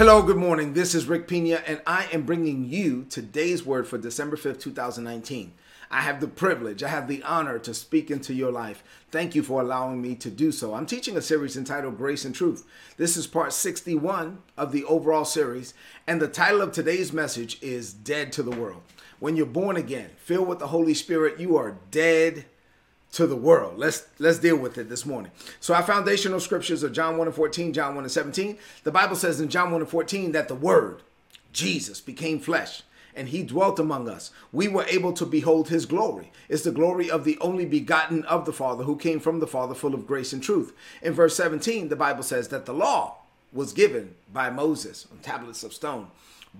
Hello, good morning. This is Rick Pina, and I am bringing you today's word for December 5th, 2019. I have the privilege, I have the honor to speak into your life. Thank you for allowing me to do so. I'm teaching a series entitled Grace and Truth. This is part 61 of the overall series, and the title of today's message is Dead to the World. When you're born again, filled with the Holy Spirit, you are dead to the world. Let's let's deal with it this morning. So our foundational scriptures are John 1 and 14, John 1 and 17. The Bible says in John 1 and 14 that the word, Jesus, became flesh and he dwelt among us. We were able to behold his glory. It's the glory of the only begotten of the Father who came from the Father full of grace and truth. In verse 17, the Bible says that the law was given by Moses on tablets of stone.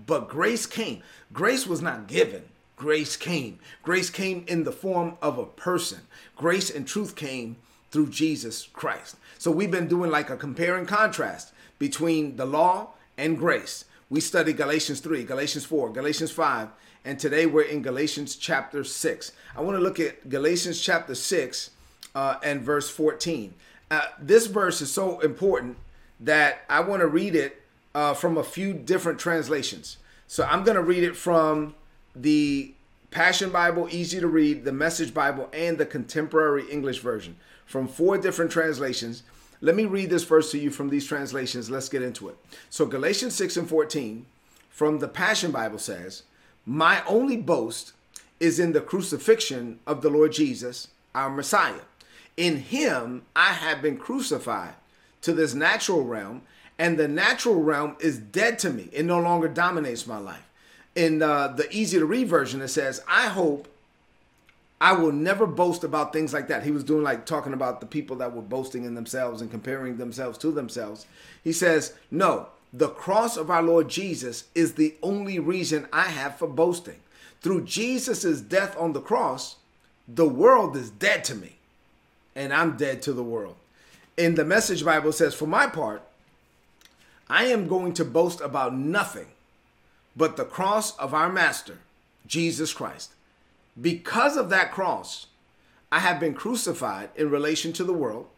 But grace came. Grace was not given grace came. Grace came in the form of a person. Grace and truth came through Jesus Christ. So we've been doing like a compare and contrast between the law and grace. We studied Galatians 3, Galatians 4, Galatians 5, and today we're in Galatians chapter 6. I want to look at Galatians chapter 6 uh, and verse 14. Uh, this verse is so important that I want to read it uh, from a few different translations. So I'm going to read it from the Passion Bible, easy to read, the Message Bible, and the Contemporary English Version from four different translations. Let me read this verse to you from these translations. Let's get into it. So, Galatians 6 and 14 from the Passion Bible says, My only boast is in the crucifixion of the Lord Jesus, our Messiah. In him I have been crucified to this natural realm, and the natural realm is dead to me. It no longer dominates my life in uh, the easy to read version, it says, I hope I will never boast about things like that. He was doing like talking about the people that were boasting in themselves and comparing themselves to themselves. He says, No, the cross of our Lord Jesus is the only reason I have for boasting. Through Jesus' death on the cross, the world is dead to me, and I'm dead to the world. In the Message Bible says, For my part, I am going to boast about nothing but the cross of our Master, Jesus Christ. Because of that cross, I have been crucified in relation to the world.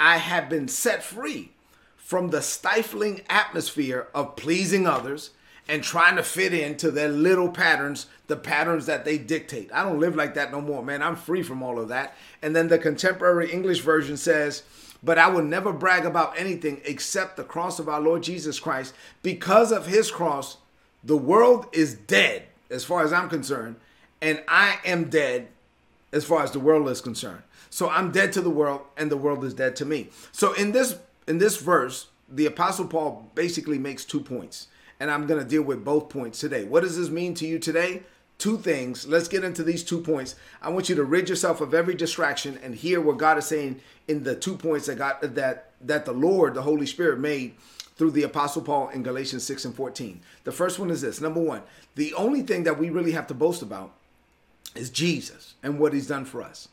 I have been set free from the stifling atmosphere of pleasing others and trying to fit into their little patterns, the patterns that they dictate. I don't live like that no more, man. I'm free from all of that. And then the contemporary English version says, But I will never brag about anything except the cross of our Lord Jesus Christ. Because of his cross, the world is dead as far as I'm concerned, and I am dead as far as the world is concerned. So I'm dead to the world, and the world is dead to me. So in this in this verse, the apostle Paul basically makes two points, and I'm going to deal with both points today. What does this mean to you today? Two things. Let's get into these two points. I want you to rid yourself of every distraction and hear what God is saying in the two points that got that that the Lord, the Holy Spirit made through the Apostle Paul in Galatians 6 and 14. The first one is this number one, the only thing that we really have to boast about is Jesus and what he's done for us.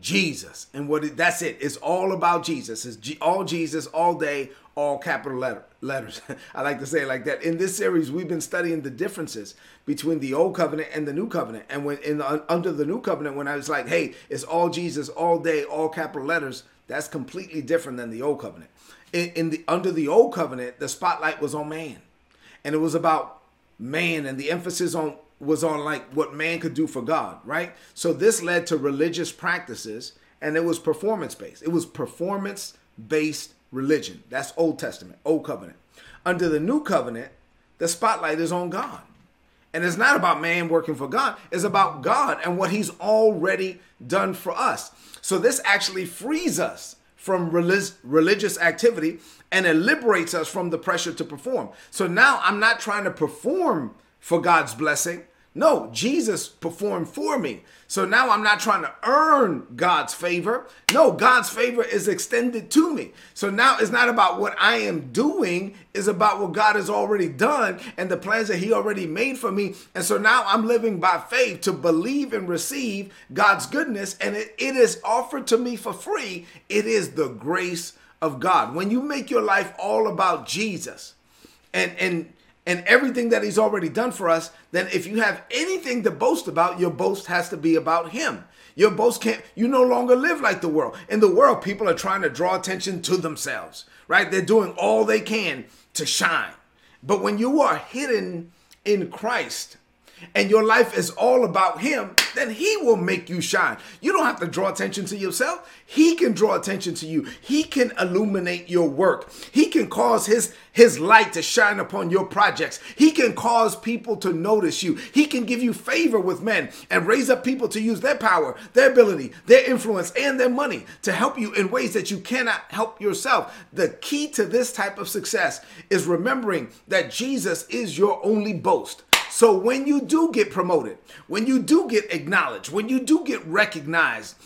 Jesus and what it, that's it. It's all about Jesus. It's G, all Jesus all day, all capital letter, letters. I like to say it like that. In this series, we've been studying the differences between the old covenant and the new covenant. And when in the, under the new covenant, when I was like, "Hey, it's all Jesus all day, all capital letters," that's completely different than the old covenant in, in the under the old covenant, the spotlight was on man, and it was about man, and the emphasis on was on like what man could do for God, right? So this led to religious practices, and it was performance based. It was performance based religion. That's Old Testament, Old Covenant. Under the New Covenant, the spotlight is on God. And it's not about man working for God, it's about God and what He's already done for us. So this actually frees us from relig- religious activity and it liberates us from the pressure to perform. So now I'm not trying to perform for God's blessing. No, Jesus performed for me. So now I'm not trying to earn God's favor. No, God's favor is extended to me. So now it's not about what I am doing, it's about what God has already done and the plans that He already made for me. And so now I'm living by faith to believe and receive God's goodness, and it, it is offered to me for free. It is the grace of God. When you make your life all about Jesus and and and everything that he's already done for us, then if you have anything to boast about, your boast has to be about him. Your boast can't, you no longer live like the world. In the world, people are trying to draw attention to themselves, right? They're doing all they can to shine. But when you are hidden in Christ, and your life is all about him, then he will make you shine. You don't have to draw attention to yourself. He can draw attention to you. He can illuminate your work. He can cause his his light to shine upon your projects. He can cause people to notice you. He can give you favor with men and raise up people to use their power, their ability, their influence, and their money to help you in ways that you cannot help yourself. The key to this type of success is remembering that Jesus is your only boast. So when you do get promoted, when you do get acknowledged, when you do get recognized,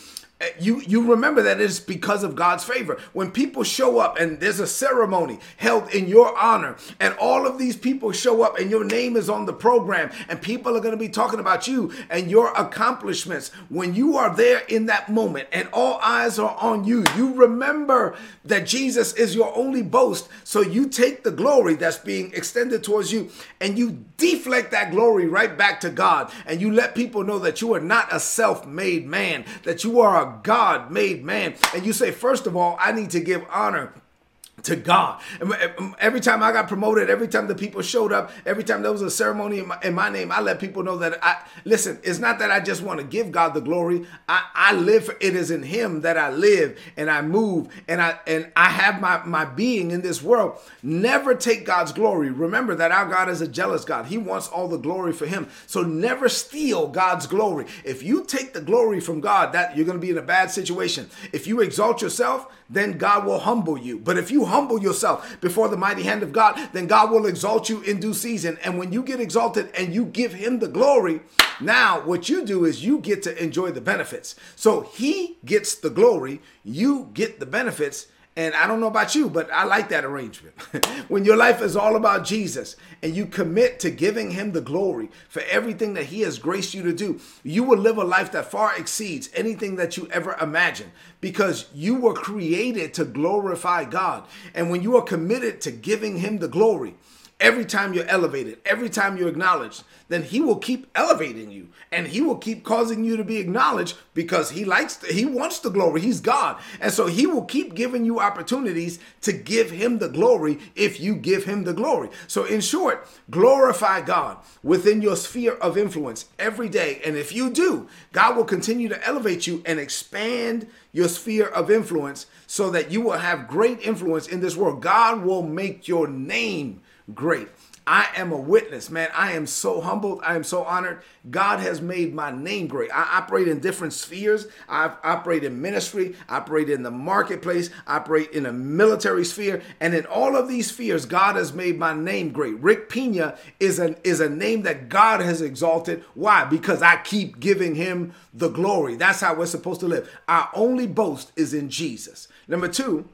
you you remember that it's because of God's favor. When people show up and there's a ceremony held in your honor, and all of these people show up and your name is on the program, and people are going to be talking about you and your accomplishments. When you are there in that moment and all eyes are on you, you remember that Jesus is your only boast. So you take the glory that's being extended towards you and you deflect that glory right back to God, and you let people know that you are not a self-made man, that you are a God made man. And you say, first of all, I need to give honor to God. Every time I got promoted, every time the people showed up, every time there was a ceremony in my, in my, name, I let people know that I listen. It's not that I just want to give God the glory. I, I live for it is in Him that I live and I move and I and I have my my being in this world. Never take God's glory. Remember that our God is a jealous God. He wants all the glory for Him. So never steal God's glory. If you take the glory from God, that you're going to be in a bad situation. If you exalt yourself, then God will humble you. But if you humble yourself before the mighty hand of God, then God will exalt you in due season. And when you get exalted and you give him the glory, now what you do is you get to enjoy the benefits. So he gets the glory, you get the benefits and I don't know about you, but I like that arrangement. when your life is all about Jesus and you commit to giving him the glory for everything that he has graced you to do, you will live a life that far exceeds anything that you ever imagined because you were created to glorify God. And when you are committed to giving him the glory, every time you're elevated, every time you're acknowledged, then he will keep elevating you and he will keep causing you to be acknowledged because he likes to, he wants the glory. He's God. And so he will keep giving you opportunities to give him the glory if you give him the glory. So in short, glorify God within your sphere of influence every day. And if you do, God will continue to elevate you and expand your sphere of influence so that you will have great influence in this world. God will make your name great. I am a witness, man. I am so humbled. I am so honored. God has made my name great. I operate in different spheres. I operate in ministry, I operate in the marketplace, I operate in a military sphere, and in all of these spheres, God has made my name great. Rick Pina is an is a name that God has exalted. Why? Because I keep giving him the glory. That's how we're supposed to live. Our only boast is in Jesus. Number 2,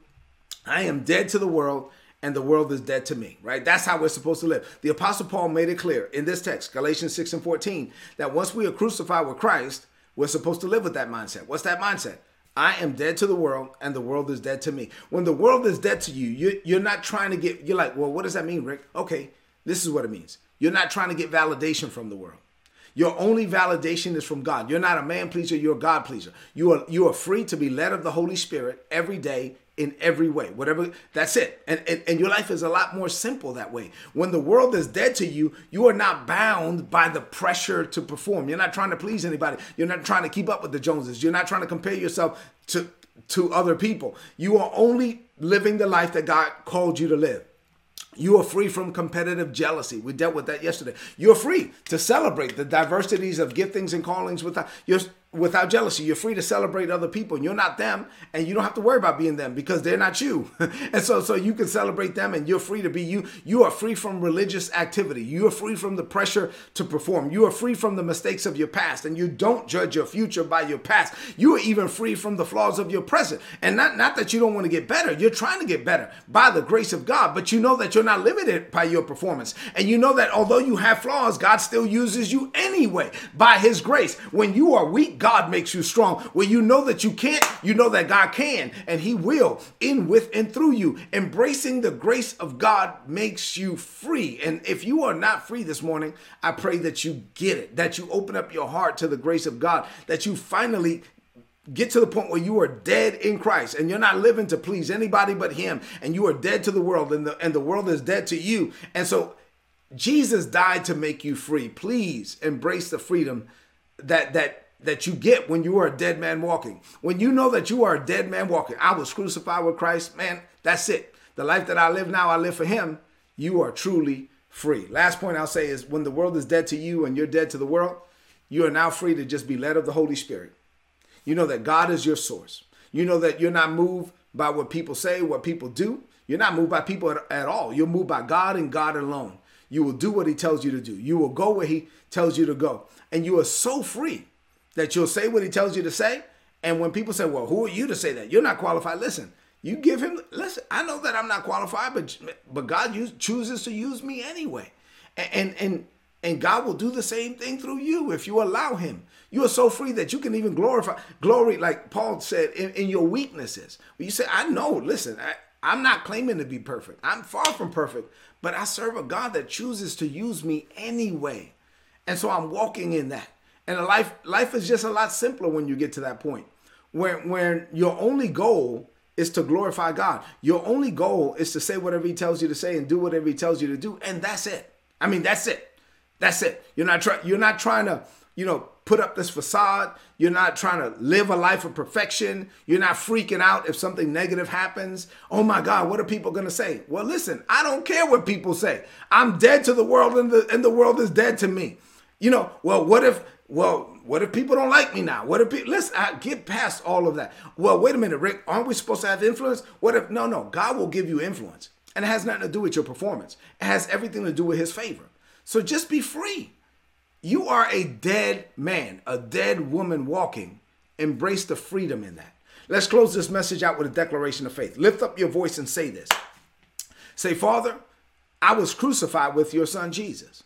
I am dead to the world and the world is dead to me, right? That's how we're supposed to live. The Apostle Paul made it clear in this text, Galatians 6 and 14, that once we are crucified with Christ, we're supposed to live with that mindset. What's that mindset? I am dead to the world and the world is dead to me. When the world is dead to you, you're not trying to get, you're like, well, what does that mean, Rick? Okay, this is what it means. You're not trying to get validation from the world. Your only validation is from God. You're not a man pleaser, you're a God pleaser. You are you are free to be led of the Holy Spirit every day in every way. Whatever, that's it. And, and, and your life is a lot more simple that way. When the world is dead to you, you are not bound by the pressure to perform. You're not trying to please anybody. You're not trying to keep up with the Joneses. You're not trying to compare yourself to, to other people. You are only living the life that God called you to live. You are free from competitive jealousy. We dealt with that yesterday. You're free to celebrate the diversities of giftings and callings without you're without jealousy. You're free to celebrate other people. You're not them, and you don't have to worry about being them because they're not you. and so, so you can celebrate them, and you're free to be you. You are free from religious activity. You are free from the pressure to perform. You are free from the mistakes of your past, and you don't judge your future by your past. You are even free from the flaws of your present. And not not that you don't want to get better. You're trying to get better by the grace of God, but you know that you're not limited by your performance, and you know that although you have flaws, God still uses you anyway by His grace. When you are weak, God makes you strong. When you know that you can't, you know that God can and He will in, with, and through you. Embracing the grace of God makes you free. And if you are not free this morning, I pray that you get it, that you open up your heart to the grace of God, that you finally get to the point where you are dead in Christ and you're not living to please anybody but him and you are dead to the world and the and the world is dead to you. And so Jesus died to make you free. Please embrace the freedom that that that you get when you are a dead man walking. When you know that you are a dead man walking. I was crucified with Christ, man, that's it. The life that I live now, I live for him. You are truly free. Last point I'll say is when the world is dead to you and you're dead to the world, you are now free to just be led of the Holy Spirit. You know that God is your source. You know that you're not moved by what people say, what people do. You're not moved by people at, at, all. You're moved by God and God alone. You will do what He tells you to do. You will go where He tells you to go. And you are so free that you'll say what He tells you to say. And when people say, Well, who are you to say that? You're not qualified. Listen, you give Him, listen, I know that I'm not qualified, but, but God use, chooses to use me anyway. And, and, and God will do the same thing through you if you allow Him. You are so free that you can even glorify, glory, like Paul said, in, in your weaknesses. You say, I know, listen, I, I'm not claiming to be perfect. I'm far from perfect, but I serve a God that chooses to use me anyway. And so I'm walking in that. And life life is just a lot simpler when you get to that point. When when your only goal is to glorify God. Your only goal is to say whatever he tells you to say and do whatever he tells you to do and that's it. I mean, that's it. That's it. You're not trying. You're not trying to, you know, put up this facade. You're not trying to live a life of perfection. You're not freaking out if something negative happens. Oh my God, what are people going to say? Well, listen, I don't care what people say. I'm dead to the world, and the and the world is dead to me. You know. Well, what if? Well, what if people don't like me now? What if people, listen, I get past all of that. Well, wait a minute, Rick, aren't we supposed to have influence? What if, no, no, God will give you influence. And it has nothing to do with your performance. It has everything to do with his favor. So just be free. You are a dead man, a dead woman walking. Embrace the freedom in that. Let's close this message out with a declaration of faith. Lift up your voice and say this. Say, Father, I was crucified with your son Jesus.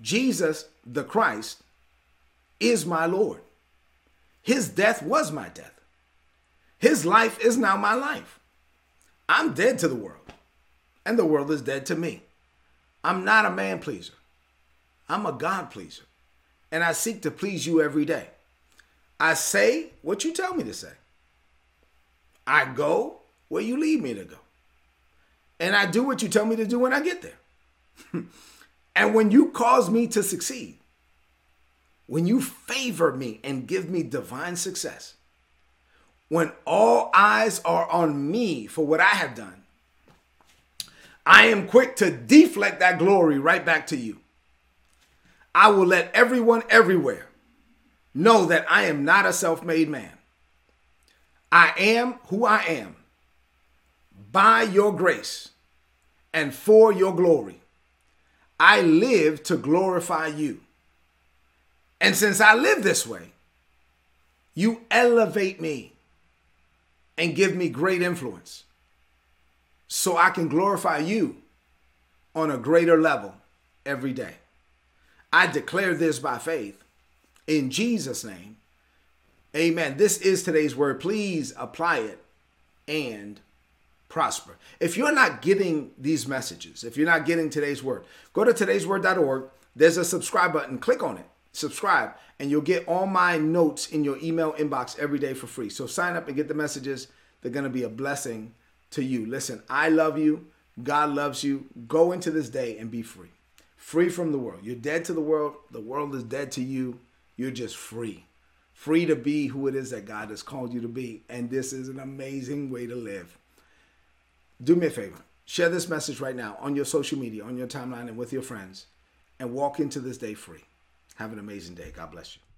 Jesus, the Christ, is my Lord. His death was my death. His life is now my life. I'm dead to the world, and the world is dead to me. I'm not a man pleaser. I'm a God pleaser. And I seek to please you every day. I say what you tell me to say. I go where you lead me to go. And I do what you tell me to do when I get there. and when you cause me to succeed, when you favor me and give me divine success, when all eyes are on me for what I have done, I am quick to deflect that glory right back to you. I will let everyone everywhere know that I am not a self made man. I am who I am by your grace and for your glory. I live to glorify you. And since I live this way, you elevate me and give me great influence so I can glorify you on a greater level every day. I declare this by faith in Jesus' name. Amen. This is today's word. Please apply it and prosper. If you're not getting these messages, if you're not getting today's word, go to today'sword.org. There's a subscribe button. Click on it, subscribe, and you'll get all my notes in your email inbox every day for free. So sign up and get the messages. They're going to be a blessing to you. Listen, I love you. God loves you. Go into this day and be free. Free from the world. You're dead to the world. The world is dead to you. You're just free. Free to be who it is that God has called you to be. And this is an amazing way to live. Do me a favor. Share this message right now on your social media, on your timeline, and with your friends. And walk into this day free. Have an amazing day. God bless you.